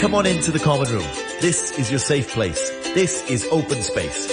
Come on into the common room. This is your safe place. This is open space.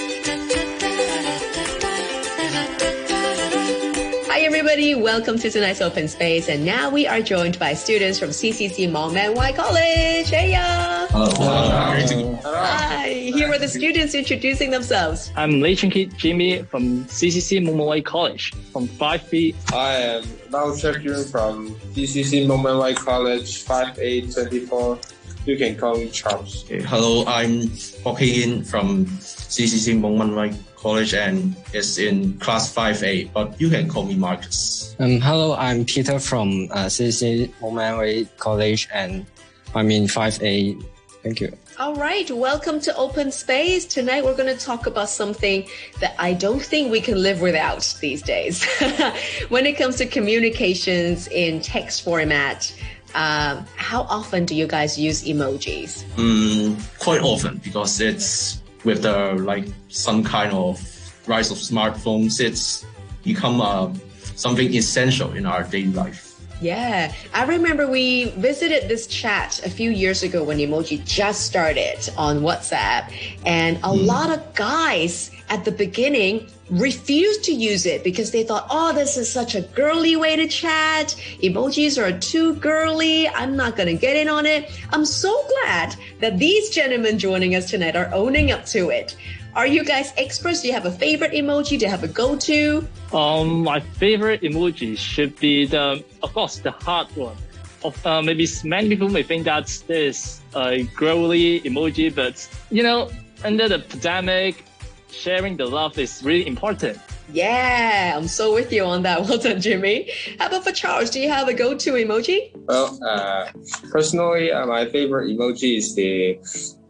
Hi everybody, welcome to tonight's open space. And now we are joined by students from CCC Mong Man Wai College. Hey ya! Hello. Hi, here are the students introducing themselves. I'm Lei Chun Kit Jimmy from CCC Mong Man Wai College from 5B. I am Mao Chekyun from CCC Mong Man Wai College 5824. You can call me Charles. Okay, Hello, I'm Hok Yin from CCC Mong Man Wai College and is in class 5A, but you can call me Marcus. Um, hello, I'm Peter from uh, CC Mong Man Wai College and I'm in 5A. Thank you. All right, welcome to Open Space. Tonight we're going to talk about something that I don't think we can live without these days. when it comes to communications in text format, um, how often do you guys use emojis? Mm, quite often because it's with the like some kind of rise of smartphones, it's become uh, something essential in our daily life. Yeah, I remember we visited this chat a few years ago when emoji just started on WhatsApp, and a lot of guys at the beginning refused to use it because they thought, oh, this is such a girly way to chat. Emojis are too girly. I'm not going to get in on it. I'm so glad that these gentlemen joining us tonight are owning up to it. Are you guys experts? Do you have a favorite emoji? Do you have a go-to? Um, my favorite emoji should be the, of course, the heart one. Of, uh, maybe many people may think that this a girly emoji, but you know, under the pandemic, sharing the love is really important. Yeah, I'm so with you on that. Well done, Jimmy. How about for Charles? Do you have a go-to emoji? Well, uh, personally, uh, my favorite emoji is the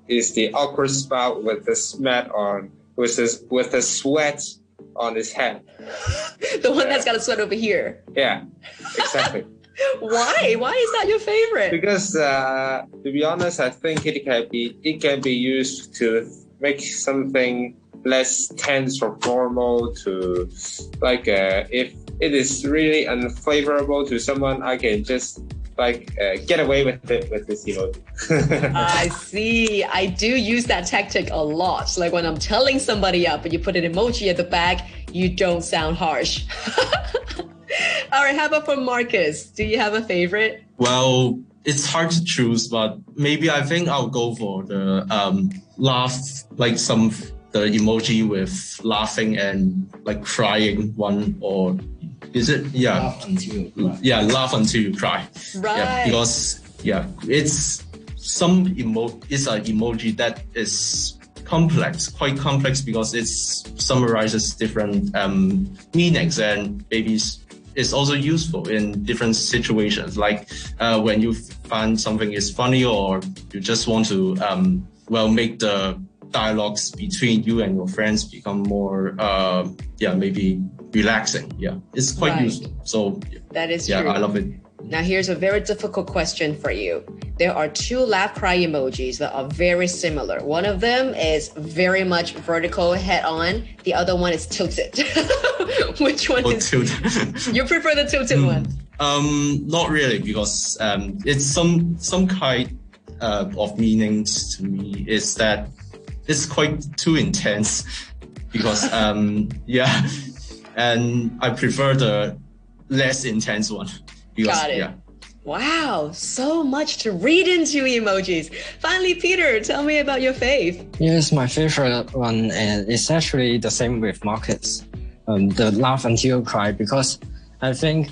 is the awkward spout with the sweat on with his with the sweat on his head. the one that's got a sweat over here. Yeah, exactly. Why? Why is that your favorite? because uh, to be honest, I think it can be it can be used to make something less tense or formal. To like uh, if it is really unfavorable to someone, I can just like uh, get away with it with this emoji. I see. I do use that tactic a lot. Like when I'm telling somebody up and you put an emoji at the back, you don't sound harsh. All right, how about for Marcus? Do you have a favorite? Well, it's hard to choose, but maybe I think I'll go for the um, laugh, like some the emoji with laughing and like crying one, or is it? Yeah, Laugh until you cry. yeah, laugh until you cry. Right. Yeah, because yeah, it's some emo. It's an emoji that is complex, quite complex because it summarizes different um, meanings and maybe it's- it's also useful in different situations. Like uh, when you find something is funny or you just want to um, well make the dialogues between you and your friends become more uh, yeah maybe relaxing. Yeah, it's quite Right. useful. So That is yeah, true. I love it. Now, here's a very difficult question for you. There are two laugh cry emojis that are very similar. One of them is very much vertical head on, the other one is tilted. Which one Or is tilt. you prefer the tilted one? Um, not really, because um, it's some some kind uh, of meanings to me. Is that it's quite too intense, because um, yeah, and I prefer the less intense one. Because, Got it. Yeah. Wow, so much to read into emojis. Finally, Peter, tell me about your fave. Yes, my favorite one uh, is actually the same with Marcus. Um, the laugh until you cry because I think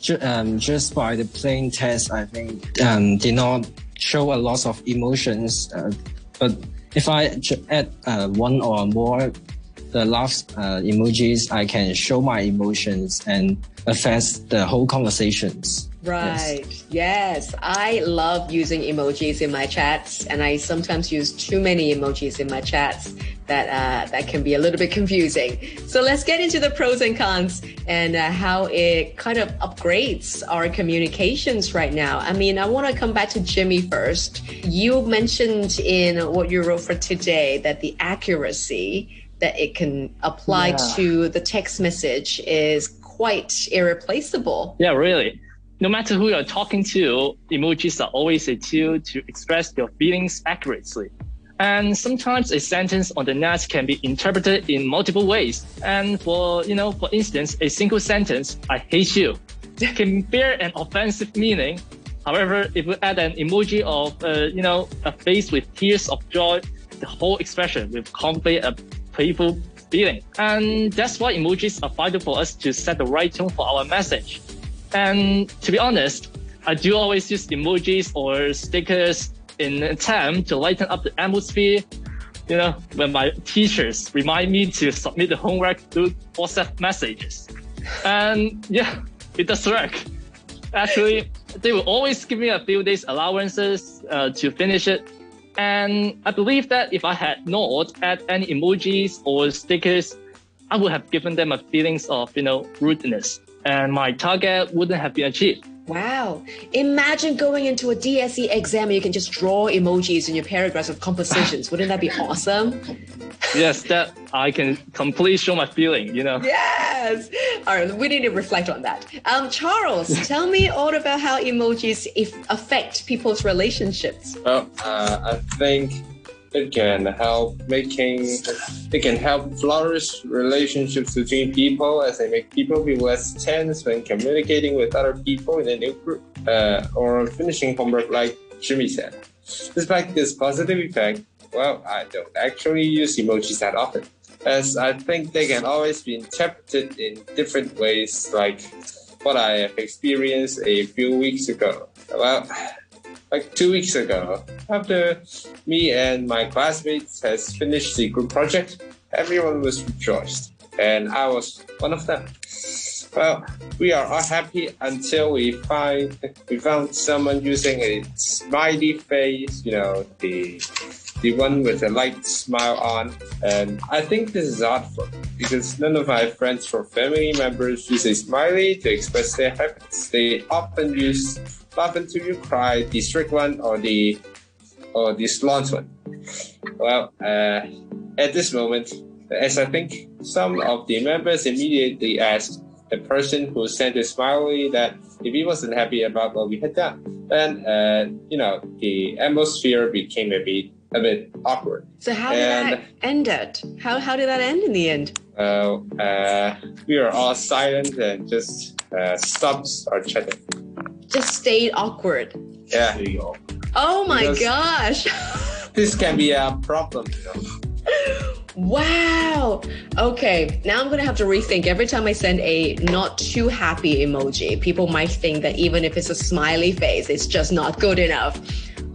ju- um, just by the plain text, I think um, did not show a lot of emotions. Uh, but if I add uh, one or more the laugh uh, emojis, I can show my emotions and affect the whole conversations. Right. Yes. I love using emojis in my chats, and I sometimes use too many emojis in my chats that uh, that can be a little bit confusing. So let's get into the pros and cons and uh, how it kind of upgrades our communications right now. I mean, I want to come back to Jimmy first. You mentioned in what you wrote for today that the accuracy that it can apply Yeah. to the text message is quite irreplaceable. Yeah, really. No matter who you're talking to, emojis are always a tool to express your feelings accurately. And sometimes a sentence on the net can be interpreted in multiple ways. And for, you know, for instance, a single sentence, I hate you, can bear an offensive meaning. However, if we add an emoji of, uh, you know, a face with tears of joy, the whole expression will convey a playful feeling. And that's why emojis are vital for us to set the right tone for our message. And to be honest, I do always use emojis or stickers in an attempt to lighten up the atmosphere. You know, when my teachers remind me to submit the homework through WhatsApp messages. And yeah, it does work. Actually, they will always give me a few days allowances uh, to finish it. And I believe that if I had not add any emojis or stickers, I would have given them a feelings of, you know, rudeness and my target wouldn't have been achieved. Wow. Imagine going into a DSE exam and you can just draw emojis in your paragraphs of compositions. Wouldn't that be awesome? Yes, that I can completely show my feeling, you know. Yes. All right, we need to reflect on that. Um, Charles, tell me all about how emojis if affect people's relationships. Well, uh, I think it can help making it can help flourish relationships between people as they make people be less tense when communicating with other people in a new group uh, or finishing homework like Jimmy said. Despite this positive effect, well, I don't actually use emojis that often, as I think they can always be interpreted in different ways, like what I have experienced a few weeks ago. Well, like two weeks ago, after me and my classmates has finished the group project, everyone was rejoiced, and I was one of them. Well, we are all happy until we find we found someone using a smiley face, you know, the the one with a light smile on. And I think this is artful because none of my friends or family members use a smiley to express their happiness. They often use laugh until you cry, the strict one or the or the slant one. Well, uh, at this moment, as I think some of the members immediately asked the person who sent the smiley that if he wasn't happy about what we had done, then uh, you know the atmosphere became a bit a bit awkward. So how did and, that end it? How how did that end in the end? Uh, uh, we were all silent and just uh, stopped our chatting. Just stayed awkward. Yeah. Oh my because gosh. this can be a problem. Wow. Okay. Now I'm going to have to rethink every time I send a not too happy emoji. People might think that even if it's a smiley face, it's just not good enough.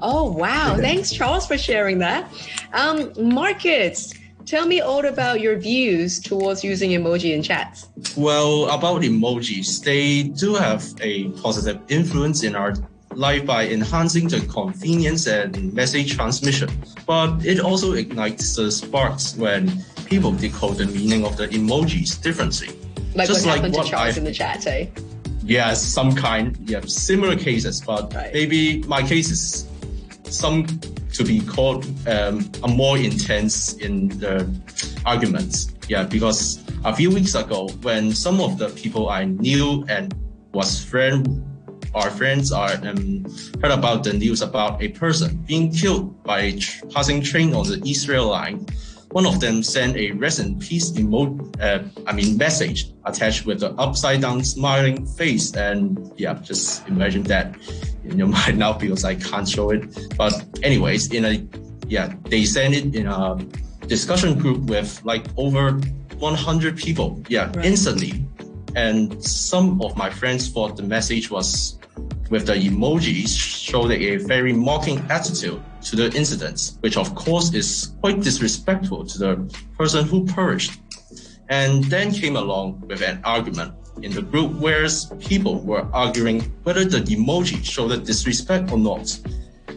Oh, wow. Thanks, Charles, for sharing that. Um, Marcus, tell me all about your views towards using emoji in chats. Well, about emojis, they do have a positive influence in our life by enhancing the convenience and message transmission. But it also ignites the sparks when people decode the meaning of the emojis differently. Like Just what like happened what to Charles I, in the chat, eh? Yeah, some kind, yeah, similar cases, but right. maybe my case is some to be called um, a more intense in the arguments. Yeah, because a few weeks ago, when some of the people I knew and was friend our friends are um, heard about the news about a person being killed by a tr- passing train on the East Rail line. One of them sent a rest in peace emote, uh, I mean message attached with the upside down smiling face, and yeah, just imagine that in your mind now because I can't show it. But anyways, in a yeah, they sent it in a discussion group with like over 100 people. Yeah, right. instantly. And some of my friends thought the message was with the emojis showed a very mocking attitude to the incidents, which of course is quite disrespectful to the person who perished. And then came along with an argument in the group where people were arguing whether the emoji showed a disrespect or not.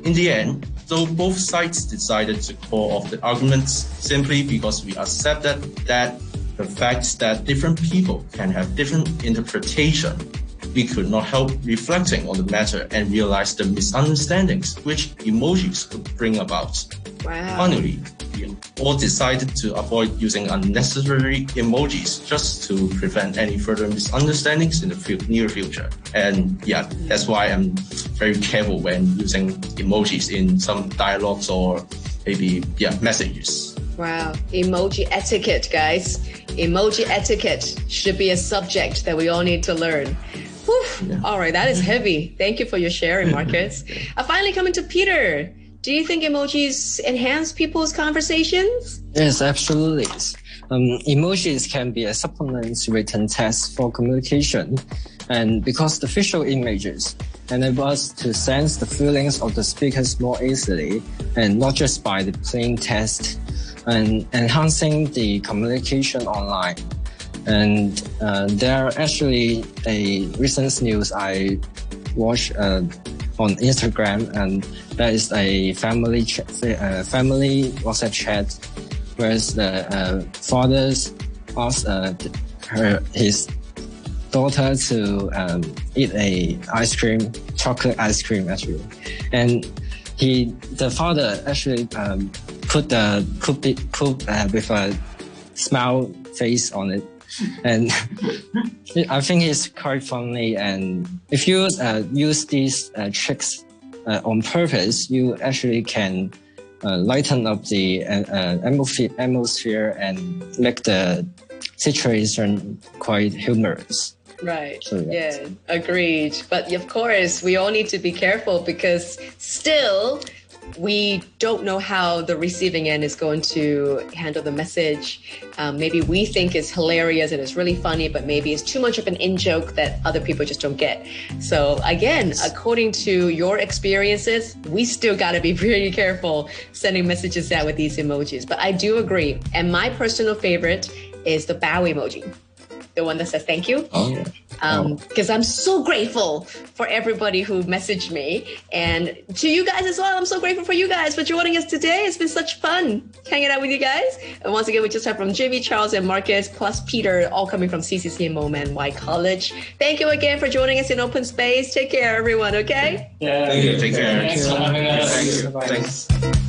In the end, though both sides decided to call off the arguments simply because we accepted that the fact that different people can have different interpretation we could not help reflecting on the matter and realize the misunderstandings which emojis could bring about. Wow. Finally, we all decided to avoid using unnecessary emojis just to prevent any further misunderstandings in the near future. And yeah, that's why I'm very careful when using emojis in some dialogues or maybe yeah messages. Wow, emoji etiquette, guys. Emoji etiquette should be a subject that we all need to learn. Yeah. All right, that is heavy. Thank you for your sharing, Marcus. I finally, coming to Peter. Do you think emojis enhance people's conversations? Yes, absolutely. Um, emojis can be a supplement to written text for communication, and because the visual images enable us to sense the feelings of the speakers more easily, and not just by the plain text, and enhancing the communication online. And uh, there are actually a recent news I watched uh, on Instagram, and that is a family uh, family WhatsApp chat, where the uh, fathers asked uh, her his daughter to um, eat a ice cream, chocolate ice cream actually, and he the father actually um, put the put, put uh, with a smile face on it and I think it's quite funny. And if you uh, use these uh, tricks uh, on purpose, you actually can uh, lighten up the uh, uh, atmosphere and make the situation quite humorous. Right. So, yes. Yeah, agreed. But of course, we all need to be careful because still, we don't know how the receiving end is going to handle the message. Um, maybe we think it's hilarious and it's really funny, but maybe it's too much of an in joke that other people just don't get. So, again, according to your experiences, we still got to be pretty careful sending messages out with these emojis. But I do agree. And my personal favorite is the bow emoji the one that says thank you. Oh, yeah. Um, because oh. I'm so grateful for everybody who messaged me and to you guys as well. I'm so grateful for you guys for joining us today. It's been such fun hanging out with you guys. And once again, we just heard from Jimmy, Charles, and Marcus, plus Peter, all coming from CCC Mong Man Wai College. Thank you again for joining us in Open Space. Take care, everyone. Okay. Yeah. Thank you. Take care. Thanks. Thanks. Thanks.